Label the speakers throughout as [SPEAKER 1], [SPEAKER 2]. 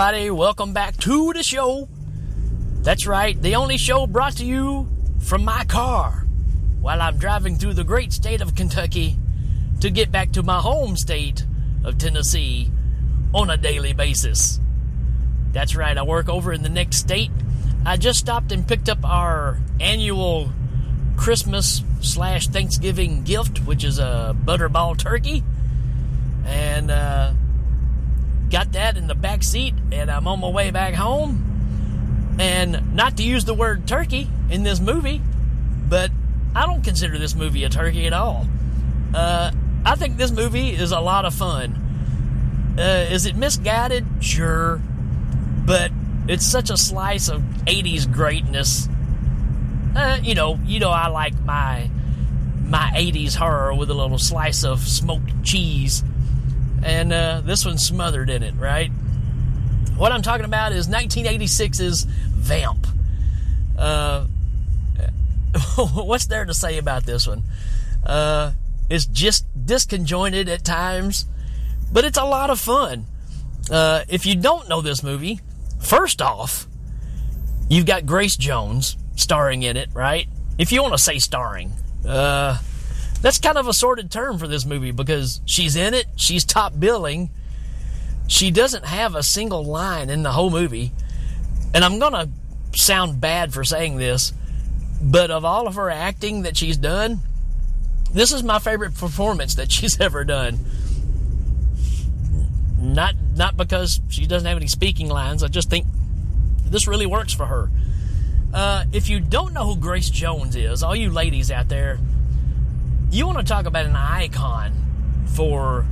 [SPEAKER 1] Everybody, welcome back to the show. That's right, the only show brought to you from my car while I'm driving through the great state of Kentucky to get back to my home state of Tennessee on a daily basis. That's right, I work over in the next state. I just stopped and picked up our annual Christmas slash Thanksgiving gift, which is a butterball turkey. And, uh, got that in the back seat, and I'm on my way back home. And not to use the word turkey in this movie, but I don't consider this movie a turkey at all. Uh, I think this movie is a lot of fun. Uh, is it misguided? Sure. But it's such a slice of 80s greatness. Uh, you know, you know I like my my 80s horror with a little slice of smoked cheese and uh, this one's smothered in it, right? What I'm talking about is 1986's Vamp. Uh, what's there to say about this one? Uh, it's just disconjointed at times, but it's a lot of fun. Uh, if you don't know this movie, first off, you've got Grace Jones starring in it, right? If you want to say starring, uh, that's kind of a sordid term for this movie because she's in it, she's top billing, she doesn't have a single line in the whole movie. And I'm going to sound bad for saying this, but of all of her acting that she's done, this is my favorite performance that she's ever done. Not not because she doesn't have any speaking lines. I just think this really works for her. Uh, if you don't know who Grace Jones is, all you ladies out there, you want to talk about an icon for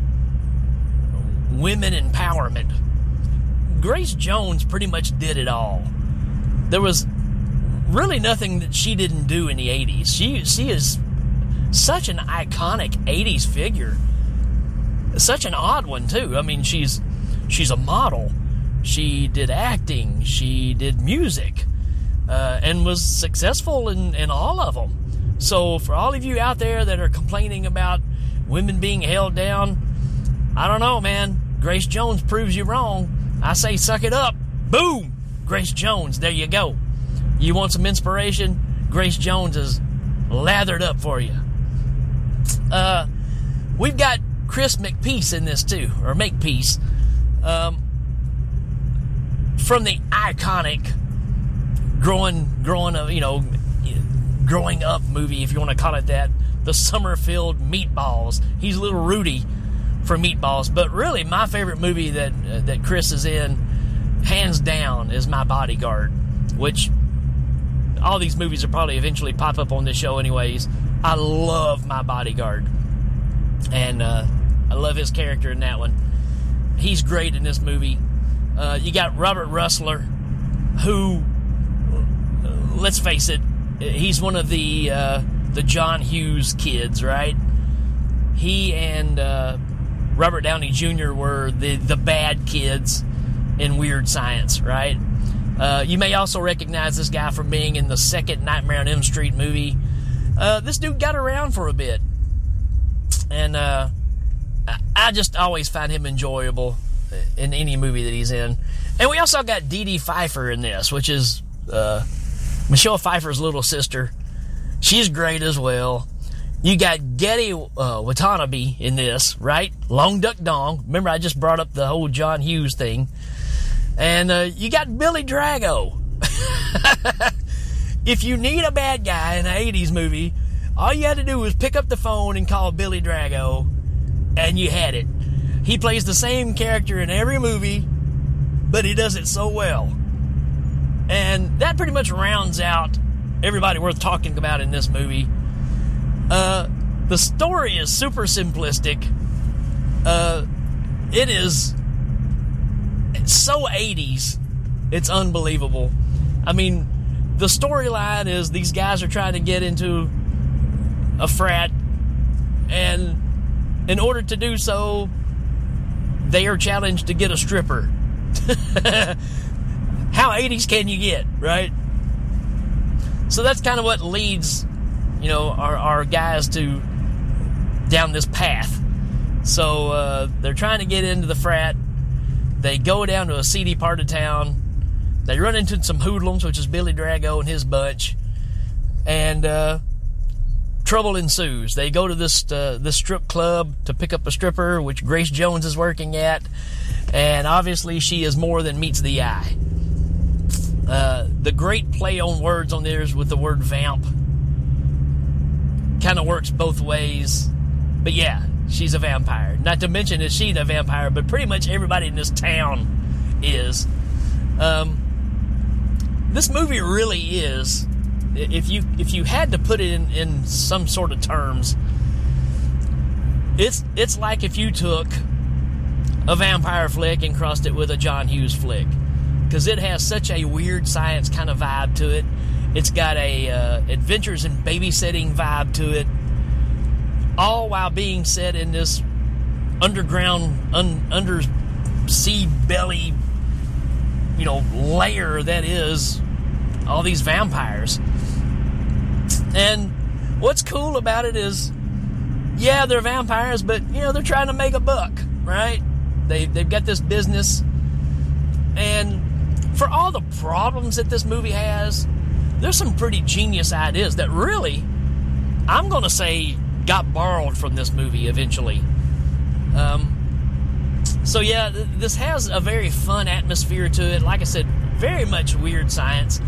[SPEAKER 1] women empowerment. Grace Jones pretty much did it all. There was really nothing that she didn't do in the 80s. She she is such an iconic 80s figure. Such an odd one too. I mean, she's she's a model. She did acting, she did music, uh, and was successful in, in all of them. So, for all of you out there that are complaining about women being held down, I don't know, man. Grace Jones proves you wrong. I say, suck it up. Boom! Grace Jones, there you go. You want some inspiration? Grace Jones is lathered up for you. Uh, we've got Chris McPeace in this too, or Makepeace, um, from the iconic growing, growing, of you know, growing up movie, if you want to call it that, the Summerfield Meatballs. He's little Rudy from Meatballs, but really my favorite movie that uh, that Chris is in, hands down, is My Bodyguard, which all these movies will probably eventually pop up on this show, anyways. I love My Bodyguard, and uh, I love his character in that one. He's great in this movie. Uh, you got Robert Rusler, who, let's face it, he's one of the uh, the John Hughes kids, right? He and uh, Robert Downey Jr. were the the bad kids in Weird Science, right? Uh, you may also recognize this guy from being in the second Nightmare on Elm Street movie. Uh, this dude got around for a bit, and uh, I just always find him enjoyable in any movie that he's in. And we also got Dedee Pfeiffer in this, which is uh, Michelle Pfeiffer's little sister. She's great as well. You got Gedde uh, Watanabe in this, right? Long Duck Dong. Remember, I just brought up the whole John Hughes thing. And uh, you got Billy Drago. if you need a bad guy in an 80s movie, all you had to do was pick up the phone and call Billy Drago, and you had it. He plays the same character in every movie, but he does it so well. And that pretty much rounds out everybody worth talking about in this movie. Uh, the story is super simplistic. Uh, it is so 80s, it's unbelievable. I mean, the storyline is these guys are trying to get into a frat, and in order to do so, they are challenged to get a stripper. how 80s can you get, right? So that's kind of what leads, you know, our, our guys to down this path. So uh, they're trying to get into the frat. They go down to a seedy part of town. They run into some hoodlums, which is Billy Drago and his bunch, and uh, trouble ensues. They go to this uh, this strip club to pick up a stripper, which Grace Jones is working at, and obviously she is more than meets the eye. Uh, the great play on words on there is with the word vamp. Kind of works both ways, but yeah, she's a vampire. Not to mention is she a vampire, but pretty much everybody in this town is. Um, this movie really is if you if you had to put it in, in some sort of terms it's it's like if you took a vampire flick and crossed it with a John Hughes flick because it has such a weird science kind of vibe to it it's got a uh, adventures and babysitting vibe to it all while being set in this underground un, under sea belly you know layer that is all these vampires. And what's cool about it is, yeah, they're vampires, but you know they're trying to make a buck, right? They they've got this business, and for all the problems that this movie has, there's some pretty genius ideas that really, I'm gonna say, got borrowed from this movie eventually. Um, so yeah, th- this has a very fun atmosphere to it. Like I said, very much weird science.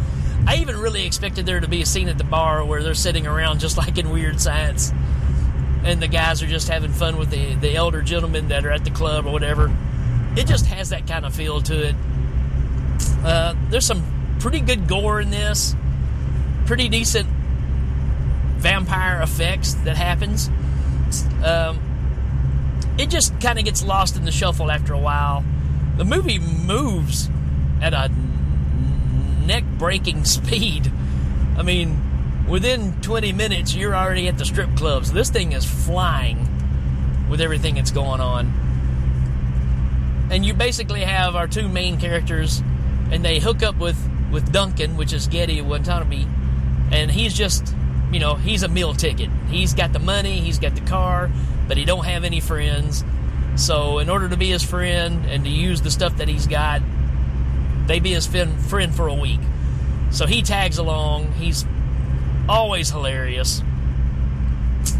[SPEAKER 1] I even really expected there to be a scene at the bar where they're sitting around just like in Weird Science, and the guys are just having fun with the the elder gentlemen that are at the club or whatever. It just has that kind of feel to it. Uh, there's some pretty good gore in this, pretty decent vampire effects that happens. Um, it just kind of gets lost in the shuffle after a while. The movie moves at a neck breaking speed. I mean, within 20 minutes, you're already at the strip clubs. This thing is flying with everything that's going on. And you basically have our two main characters, and they hook up with, with Duncan, which is Gedde Watanabe, and he's just, you know, he's a meal ticket. He's got the money, he's got the car, but he don't have any friends. So in order to be his friend and to use the stuff that he's got, they be his friend for a week. So he tags along. He's always hilarious.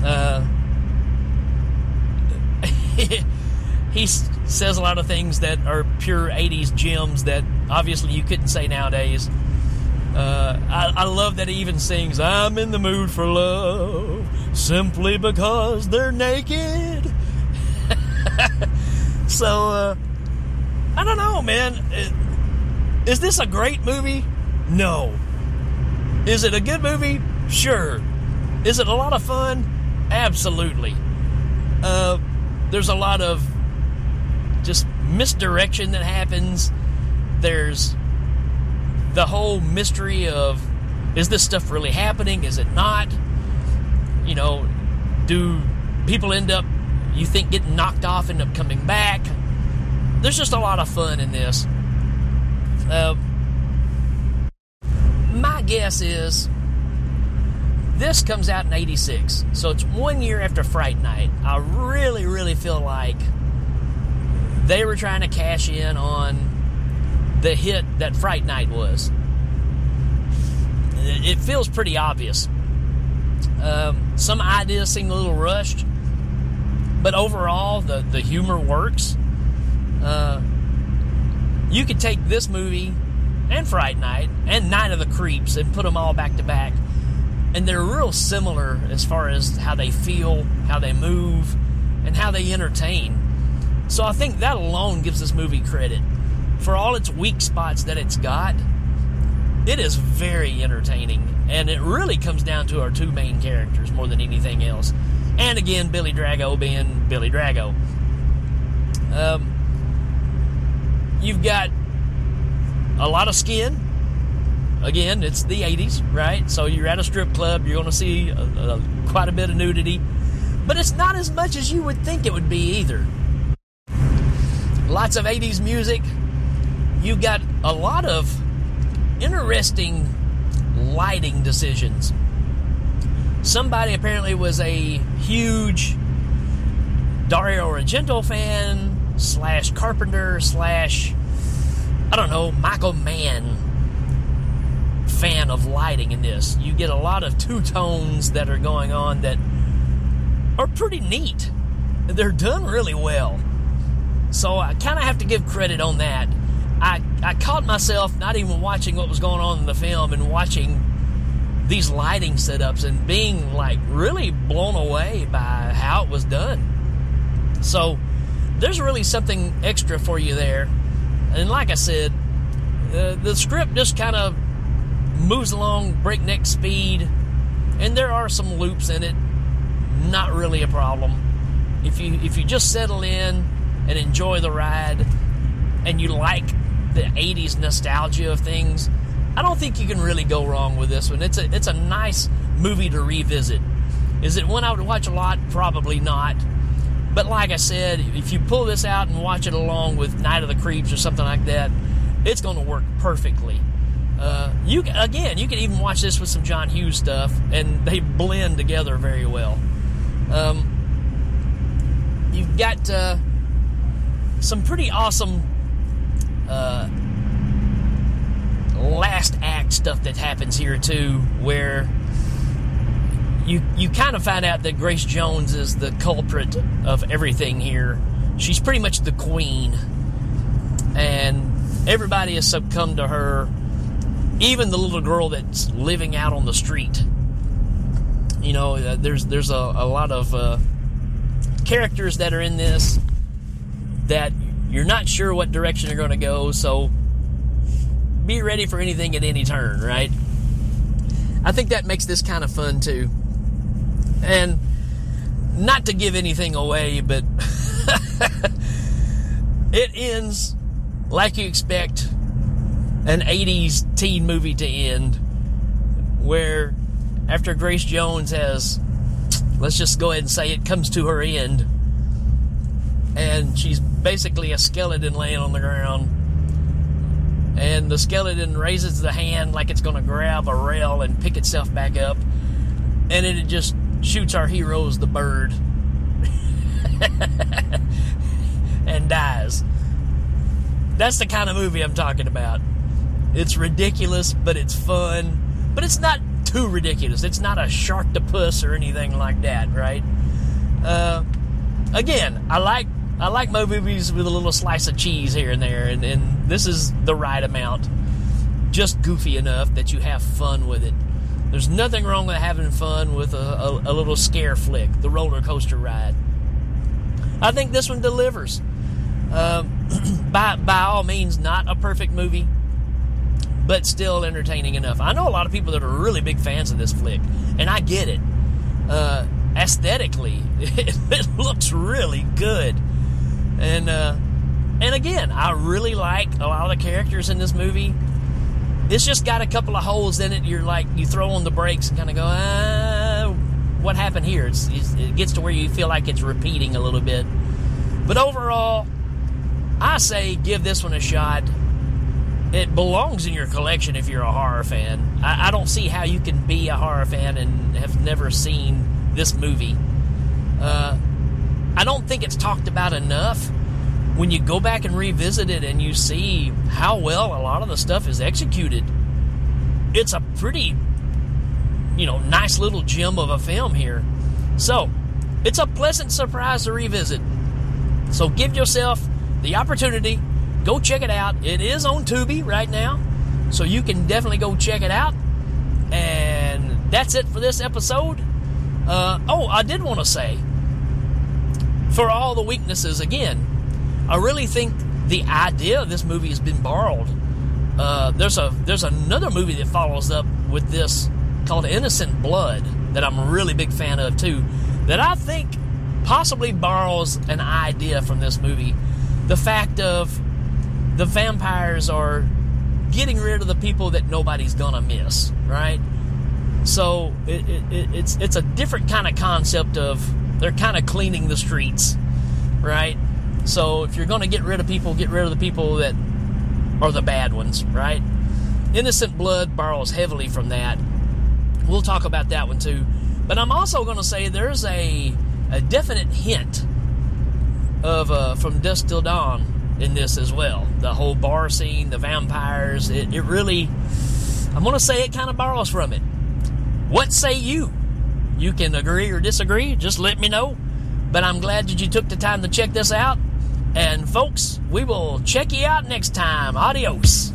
[SPEAKER 1] Uh, he says a lot of things that are pure 80s gems that obviously you couldn't say nowadays. Uh, I, I, love that he even sings, I'm in the mood for love simply because they're naked. so, uh, I don't know, man. Is this a great movie? No. Is it a good movie? Sure. Is it a lot of fun? Absolutely. Uh, there's a lot of just misdirection that happens. There's the whole mystery of is this stuff really happening? Is it not? You know, do people end up, you think, getting knocked off, end up coming back? There's just a lot of fun in this. Uh, my guess is this comes out in 86 so it's one year after fright night i really really feel like they were trying to cash in on the hit that fright night was. It feels pretty obvious. Um, some ideas seem a little rushed but overall the, the humor works. Uh, you could take this movie and Fright Night and Night of the Creeps and put them all back to back, and they're real similar as far as how they feel, how they move, and how they entertain. So I think that alone gives this movie credit. For all its weak spots that it's got, it is very entertaining, and it really comes down to our two main characters more than anything else. And again, Billy Drago being Billy Drago. Um, You've got a lot of skin. Again, it's the 80s, right? So you're at a strip club, you're going to see a, a, quite a bit of nudity. But it's not as much as you would think it would be either. Lots of 80s music. You've got a lot of interesting lighting decisions. Somebody apparently was a huge Dario Argento fan slash Carpenter slash I don't know Michael Mann fan of lighting in this. You get a lot of two tones that are going on that are pretty neat. They're done really well. So I kind of have to give credit on that. I, I caught myself not even watching what was going on in the film and watching these lighting setups and being like really blown away by how it was done. So there's really something extra for you there. And like I said, uh, the script just kind of moves along breakneck speed, and there are some loops in it. Not really a problem. If you if you just settle in and enjoy the ride, and you like the '80s nostalgia of things, I don't think you can really go wrong with this one. It's a it's a nice movie to revisit. Is it one I would watch a lot? Probably not. But like I said, if you pull this out and watch it along with Night of the Creeps or something like that, it's going to work perfectly. Uh, you again, you can even watch this with some John Hughes stuff, and they blend together very well. Um, you've got uh, some pretty awesome uh, last act stuff that happens here too, where you you kind of find out that Grace Jones is the culprit of everything here. She's pretty much the queen, and everybody has succumbed to her even the little girl that's living out on the street. You know, uh, there's there's a, a lot of uh, characters that are in this that you're not sure what direction you're going to go, so be ready for anything at any turn, right? I think that makes this kind of fun too. And not to give anything away, but it ends like you expect an 80s teen movie to end where after Grace Jones has let's just go ahead and say it comes to her end and she's basically a skeleton laying on the ground and the skeleton raises the hand like it's going to grab a rail and pick itself back up and it just shoots our heroes the bird and dies that's the kind of movie i'm talking about it's ridiculous, but it's fun. But it's not too ridiculous. It's not a Sharktopus or anything like that, right? Uh, again, I like I like my movies with a little slice of cheese here and there, and, and this is the right amount. Just goofy enough that you have fun with it. There's nothing wrong with having fun with a, a, a little scare flick, the roller coaster ride. I think this one delivers. Um, by by all means, not a perfect movie but still entertaining enough. I know a lot of people that are really big fans of this flick, and I get it. Uh, aesthetically, it, it, looks really good, and uh, and again, I really like a lot of the characters in this movie. It's just got a couple of holes in it. You're like you throw on the brakes and kind of go, ah, what happened here? It's, it gets to where you feel like it's repeating a little bit, but overall, I say give this one a shot it belongs in your collection if you're a horror fan. I, I, don't see how you can be a horror fan and have never seen this movie. Uh, I don't think it's talked about enough. When you go back and revisit it and you see how well a lot of the stuff is executed, it's a pretty, you know, nice little gem of a film here. So, it's a pleasant surprise to revisit. So, give yourself the opportunity go check it out. It is on Tubi right now, so you can definitely go check it out. And that's it for this episode. Uh, oh, I did want to say, for all the weaknesses, again, I really think the idea of this movie has been borrowed. Uh, there's a there's another movie that follows up with this called Innocent Blood that I'm a really big fan of too. That I think possibly borrows an idea from this movie. The fact of the vampires are getting rid of the people that nobody's gonna miss, right? So it, it, it's it's a different kind of concept of they're kind of cleaning the streets, right? So if you're gonna get rid of people, get rid of the people that are the bad ones, right? Innocent Blood borrows heavily from that. We'll talk about that one too. But I'm also going to say there's a, a definite hint of uh, From Dusk Till Dawn in this as well. The whole bar scene, the vampires. It, it really, I'm going to say it kind of borrows from it. What say you? You can agree or disagree. Just let me know. But I'm glad that you took the time to check this out. And folks, we will check you out next time. Adios.